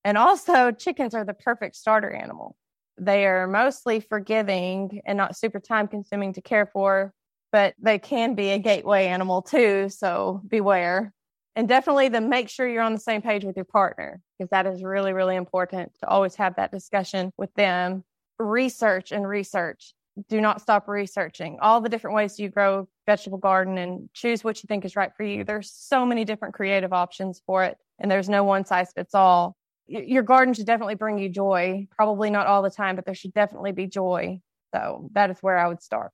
And also chickens are the perfect starter animal. They are mostly forgiving and not super time consuming to care for, but they can be a gateway animal too. So beware. And definitely then make sure you're on the same page with your partner because that is really, really important to always have that discussion with them. Research and research. Do not stop researching all the different ways you grow vegetable garden and choose what you think is right for you. There's so many different creative options for it and there's no one size fits all your garden should definitely bring you joy. Probably not all the time, but there should definitely be joy. So that is where I would start.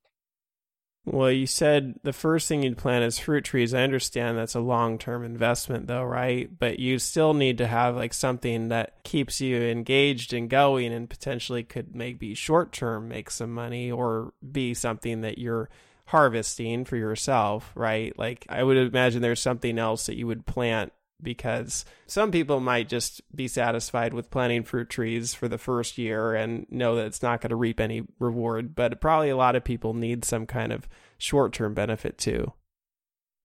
Well, you said the first thing you'd plant is fruit trees. I understand that's a long term investment, though, right? But you still need to have like something that keeps you engaged and going and potentially could maybe short term make some money or be something that you're harvesting for yourself, right? Like, I would imagine there's something else that you would plant because some people might just be satisfied with planting fruit trees for the first year and know that it's not going to reap any reward, but probably a lot of people need some kind of short term benefit too.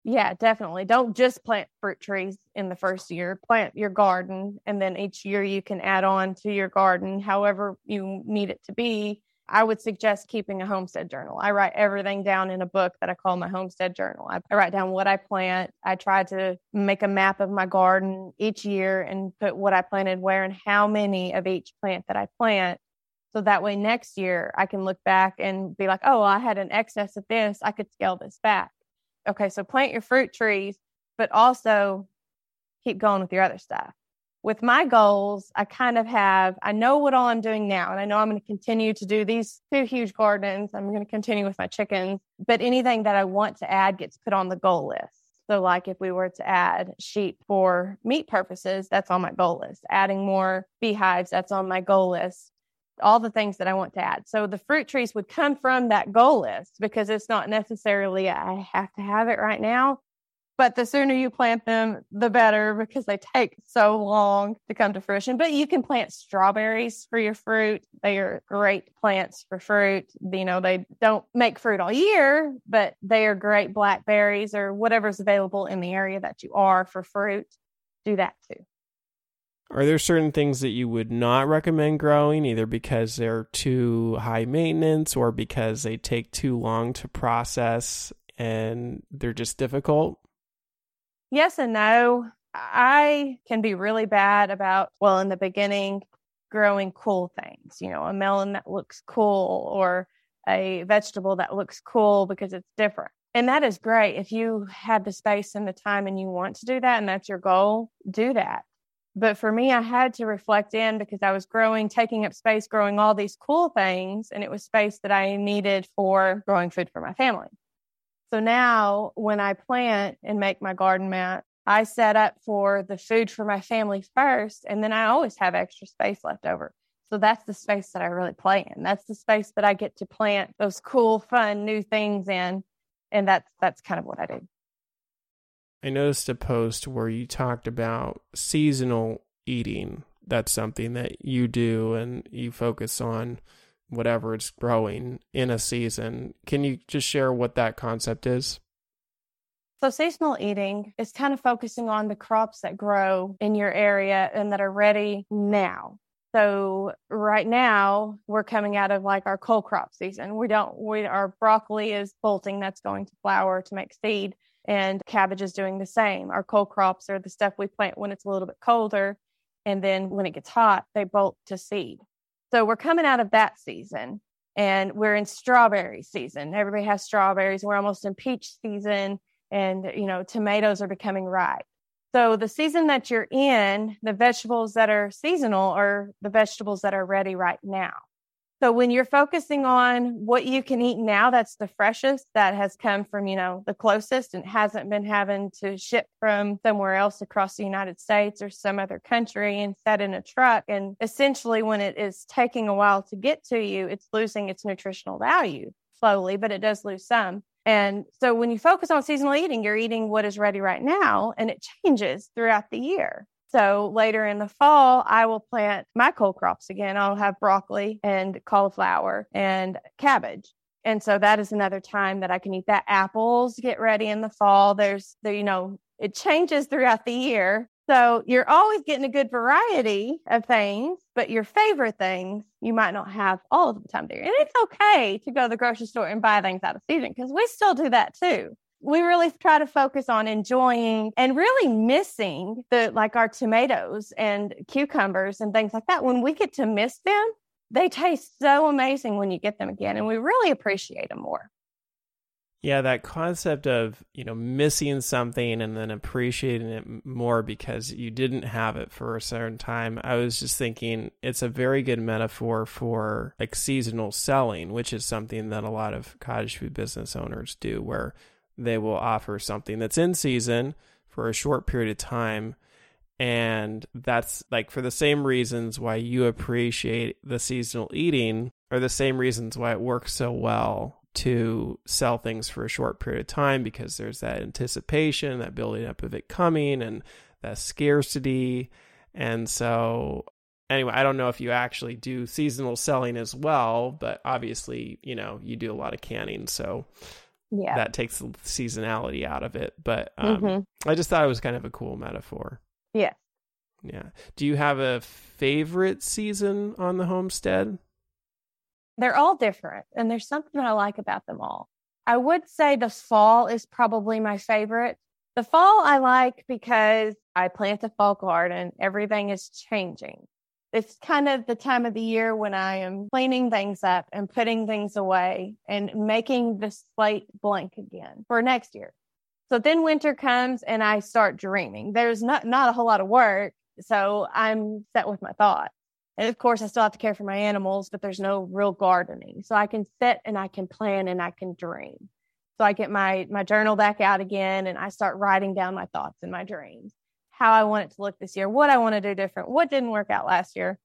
Yeah, definitely. Don't just plant fruit trees in the first year. Plant your garden, and then each year you can add on to your garden however you need it to be I would suggest keeping a homestead journal. I write everything down in a book that I call my homestead journal. I, I write down what I plant. I try to make a map of my garden each year and put what I planted where and how many of each plant that I plant. So that way next year I can look back and be like, oh, I had an excess of this. I could scale this back. Okay, so plant your fruit trees, but also keep going with your other stuff with my goals, I kind of have, I know what all I'm doing now, and I know I'm going to continue to do these two huge gardens. I'm going to continue with my chickens, but anything that I want to add gets put on the goal list. So, like if we were to add sheep for meat purposes, that's on my goal list. Adding more beehives, that's on my goal list. All the things that I want to add. So, the fruit trees would come from that goal list because it's not necessarily I have to have it right now But the sooner you plant them, the better because they take so long to come to fruition. But you can plant strawberries for your fruit. They are great plants for fruit. You know, they don't make fruit all year, but they are great blackberries or whatever's available in the area that you are for fruit. Do that too. Are there certain things that you would not recommend growing, either because they're too high maintenance or because they take too long to process and they're just difficult? Yes and no. I can be really bad about, well, in the beginning, growing cool things, you know, a melon that looks cool or a vegetable that looks cool because it's different. And that is great. If you have the space and the time and you want to do that and that's your goal, do that. But for me, I had to reflect in because I was growing, taking up space, growing all these cool things. And it was space that I needed for growing food for my family. So now when I plant and make my garden mat, I set up for the food for my family first, and then I always have extra space left over. So that's the space that I really play in. That's the space that I get to plant those cool, fun, new things in, and that's that's kind of what I do. I noticed a post where you talked about seasonal eating. That's something that you do, and you focus on whatever it's growing in a season. Can you just share what that concept is? So, seasonal eating is kind of focusing on the crops that grow in your area and that are ready now. So, right now, we're coming out of like our cole crop season. We don't, we, our broccoli is bolting, that's going to flower to make seed, and cabbage is doing the same. Our cole crops are the stuff we plant when it's a little bit colder. And then when it gets hot, they bolt to seed. So, we're coming out of that season and we're in strawberry season. Everybody has strawberries. We're almost in peach season and you know tomatoes are becoming ripe so the season that you're in the vegetables that are seasonal are the vegetables that are ready right now so when you're focusing on what you can eat now that's the freshest that has come from you know the closest and hasn't been having to ship from somewhere else across the united states or some other country and set in a truck and essentially when it is taking a while to get to you it's losing its nutritional value slowly but it does lose some and so when you focus on seasonal eating, you're eating what is ready right now and it changes throughout the year. So later in the fall, I will plant my cole crops again. I'll have broccoli and cauliflower and cabbage. And so that is another time that I can eat that. Apples get ready in the fall. There's, there, you know, it changes throughout the year. So you're always getting a good variety of things, but your favorite things you might not have all of the time there. And it's okay to go to the grocery store and buy things out of season because we still do that too. We really try to focus on enjoying and really missing the like our tomatoes and cucumbers and things like that. When we get to miss them, they taste so amazing when you get them again, and we really appreciate them more. Yeah, that concept of, you know, missing something and then appreciating it more because you didn't have it for a certain time. I was just thinking it's a very good metaphor for like seasonal selling, which is something that a lot of cottage food business owners do where they will offer something that's in season for a short period of time and that's like for the same reasons why you appreciate the seasonal eating are the same reasons why it works so well to sell things for a short period of time because there's that anticipation, that building up of it coming, and that scarcity. And so, anyway, I don't know if you actually do seasonal selling as well, but obviously, you know, you do a lot of canning. So, yeah, that takes the seasonality out of it. But um, mm-hmm. I just thought it was kind of a cool metaphor. Yeah. Yeah. Do you have a favorite season on the homestead? They're all different, and there's something I like about them all. I would say the fall is probably my favorite. The fall I like because I plant a fall garden, everything is changing. It's kind of the time of the year when I am cleaning things up and putting things away and making the slate blank again for next year. So then winter comes and I start dreaming. There's not, not a whole lot of work. So I'm set with my thoughts. And of course, I still have to care for my animals, but there's no real gardening. So I can sit and I can plan and I can dream. So I get my my journal back out again and I start writing down my thoughts and my dreams, how I want it to look this year, what I want to do different, what didn't work out last year.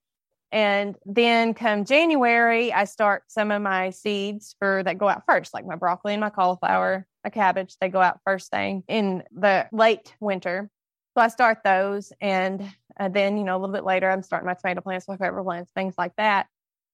And then come January, I start some of my seeds for that go out first, like my broccoli and my cauliflower. my cabbage. They go out first thing in the late winter. So I start those. And uh, then, you know, a little bit later, I'm starting my tomato plants, my pepper plants, things like that.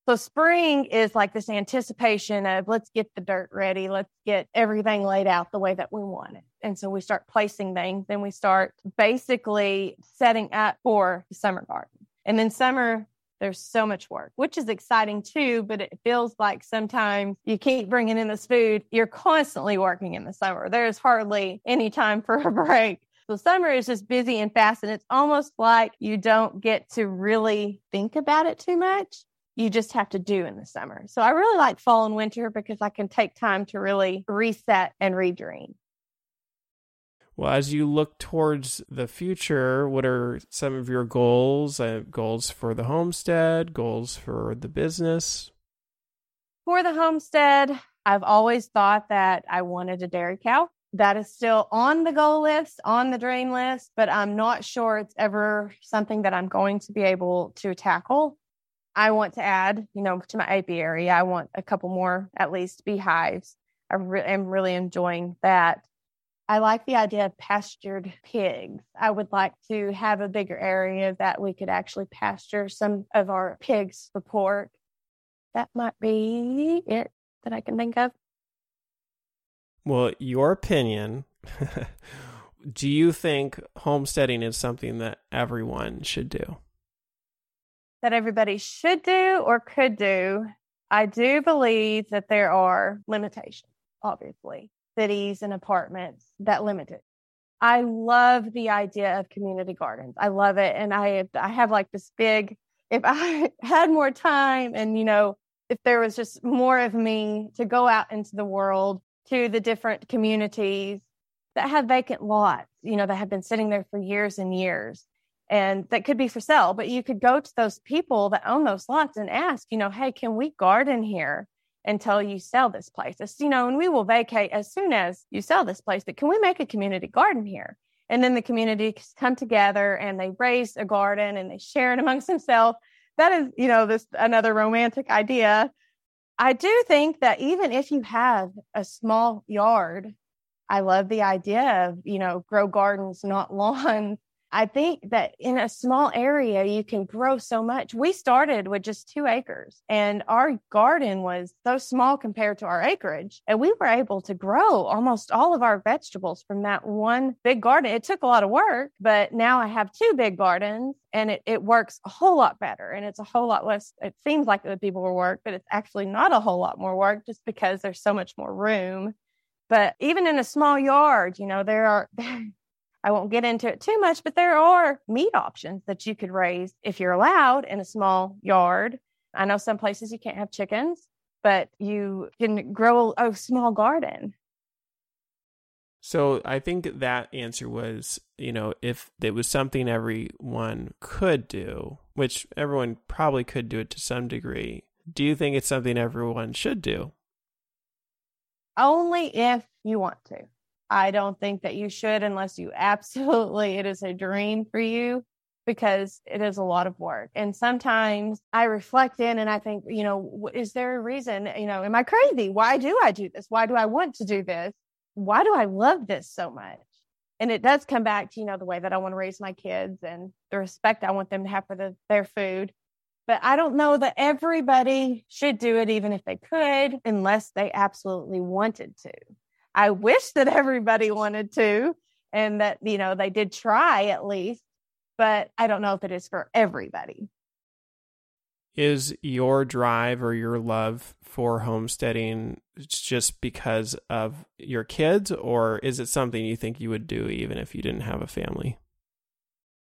So spring is like this anticipation of let's get the dirt ready. Let's get everything laid out the way that we want it. And so we start placing things. Then we start basically setting up for the summer garden. And then summer, there's so much work, which is exciting too, but it feels like sometimes you keep bringing in this food. You're constantly working in the summer. There's hardly any time for a (laughs) break. So summer is just busy and fast, and it's almost like you don't get to really think about it too much you just have to do in the summer. So I really like fall and winter because I can take time to really reset and redream. Well, as you look towards the future, what are some of your goals? Uh, goals for the homestead, goals for the business? For the homestead, I've always thought that I wanted a dairy cow. That is still on the goal list, on the dream list, but I'm not sure it's ever something that I'm going to be able to tackle. I want to add, you know, to my apiary, I want a couple more at least beehives. I re- am really enjoying that. I like the idea of pastured pigs. I would like to have a bigger area that we could actually pasture some of our pigs for pork. That might be it that I can think of. Well, your opinion. (laughs) do you think homesteading is something that everyone should do? That everybody should do or could do, I do believe that there are limitations, obviously, cities and apartments that limit it. I love the idea of community gardens. I love it. And I, I have like this big, if I (laughs) had more time and, you know, if there was just more of me to go out into the world to the different communities that have vacant lots, you know, that have been sitting there for years and years and that could be for sale. But you could go to those people that own those lots and ask, you know, hey, can we garden here until you sell this place? It's, you know, and we will vacate as soon as you sell this place. But can we make a community garden here? And then the community come together and they raise a garden and they share it amongst themselves. That is, you know, this another romantic idea. I do think that even if you have a small yard, I love the idea of, you know, grow gardens, not (laughs) lawns I think that in a small area, you can grow so much. We started with just two acres and our garden was so small compared to our acreage. And we were able to grow almost all of our vegetables from that one big garden. It took a lot of work, but now I have two big gardens and it, it works a whole lot better. And it's a whole lot less, it seems like it would be more work, but it's actually not a whole lot more work just because there's so much more room. But even in a small yard, you know, there are, (laughs) I won't get into it too much, but there are meat options that you could raise if you're allowed in a small yard. I know some places you can't have chickens, but you can grow a, small garden. So I think that answer was, you know, if it was something everyone could do, which everyone probably could do it to some degree, do you think it's something everyone should do? Only if you want to. I don't think that you should unless you (laughs) absolutely, it is a dream for you because it is a lot of work. And sometimes I reflect in and I think, you know, is there a reason, you know, am I crazy? Why do I do this? Why do I want to do this? Why do I love this so much? And it does come back to, you know, the way that I want to raise my kids and the respect I want them to have for the, their food. But I don't know that everybody should do it, even if they could, unless they absolutely wanted to. I wish that everybody wanted to and that, you know, they did try at least, but I don't know if it is for everybody. Is your drive or your love for homesteading just because of your kids, or is it something you think you would do even if you didn't have a family?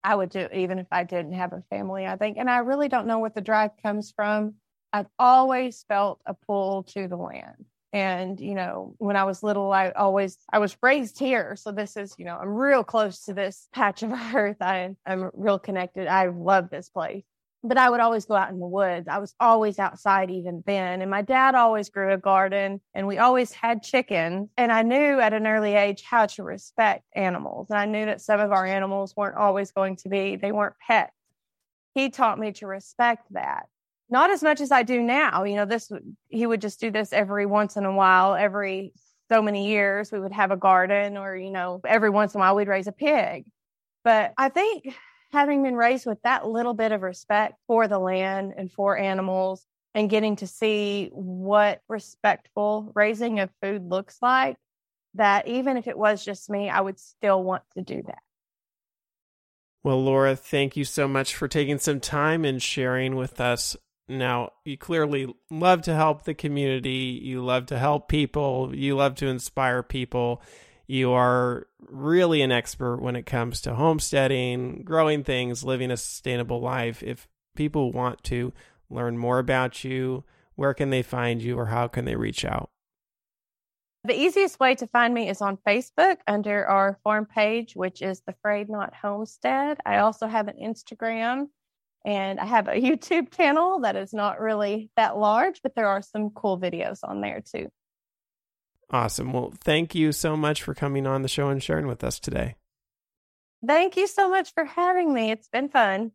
I would do even if I didn't have a family, I think. And I really don't know what the drive comes from. I've always felt a pull to the land. And, you know, when I was little, I always, I was raised here. So this is, you know, I'm real close to this patch of (laughs) earth. I, I'm real connected. I love this place. But I would always go out in the woods. I was always outside even then. And my dad always grew a garden and we always had chickens. And I knew at an early age how to respect animals. And I knew that some of our animals weren't always going to be, they weren't pets. He taught me to respect that not as much as I do now. You know, this he would just do this every once in a while, every so many years we would have a garden or, you know, every once in a while we'd raise a pig. But I think having been raised with that little bit of respect for the land and for animals and getting to see what respectful raising of food looks like, that even if it was just me, I would still want to do that. Well, Lora, thank you so much for taking some time and sharing with us. Now, you clearly love to help the community. You love to help people. You love to inspire people. You are really an expert when it comes to homesteading, growing things, living a sustainable life. If people want to learn more about you, where can they find you or how can they reach out? The easiest way to find me is on Facebook under our farm page, which is the Frayed Knot Homestead. I also have an Instagram and I have a (laughs) YouTube channel that is not really that large, but there are some cool videos on there too. Awesome. Well, thank you so much for coming on the show and sharing with us today. Thank you so much for having me. It's been fun.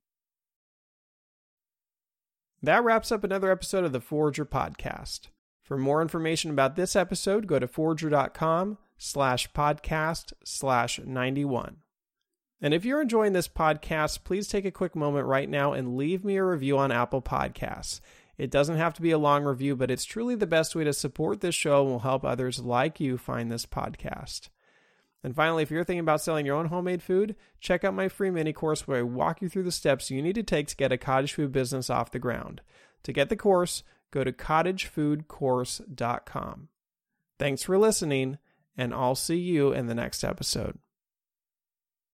That wraps up another episode of the Forrager Podcast. For more information about this episode, go to forrager.com slash podcast slash 91. And if you're enjoying this podcast, please take a quick moment right now and leave me a review on Apple Podcasts. It doesn't have to be a long review, but it's truly the best way to support this show and will help others like you find this podcast. And finally, if you're thinking about selling your own homemade food, check out my free mini course where I walk you through the steps you need to take to get a cottage food business off the ground. To get the course, go to cottagefoodcourse.com. Thanks for listening, and I'll see you in the next episode.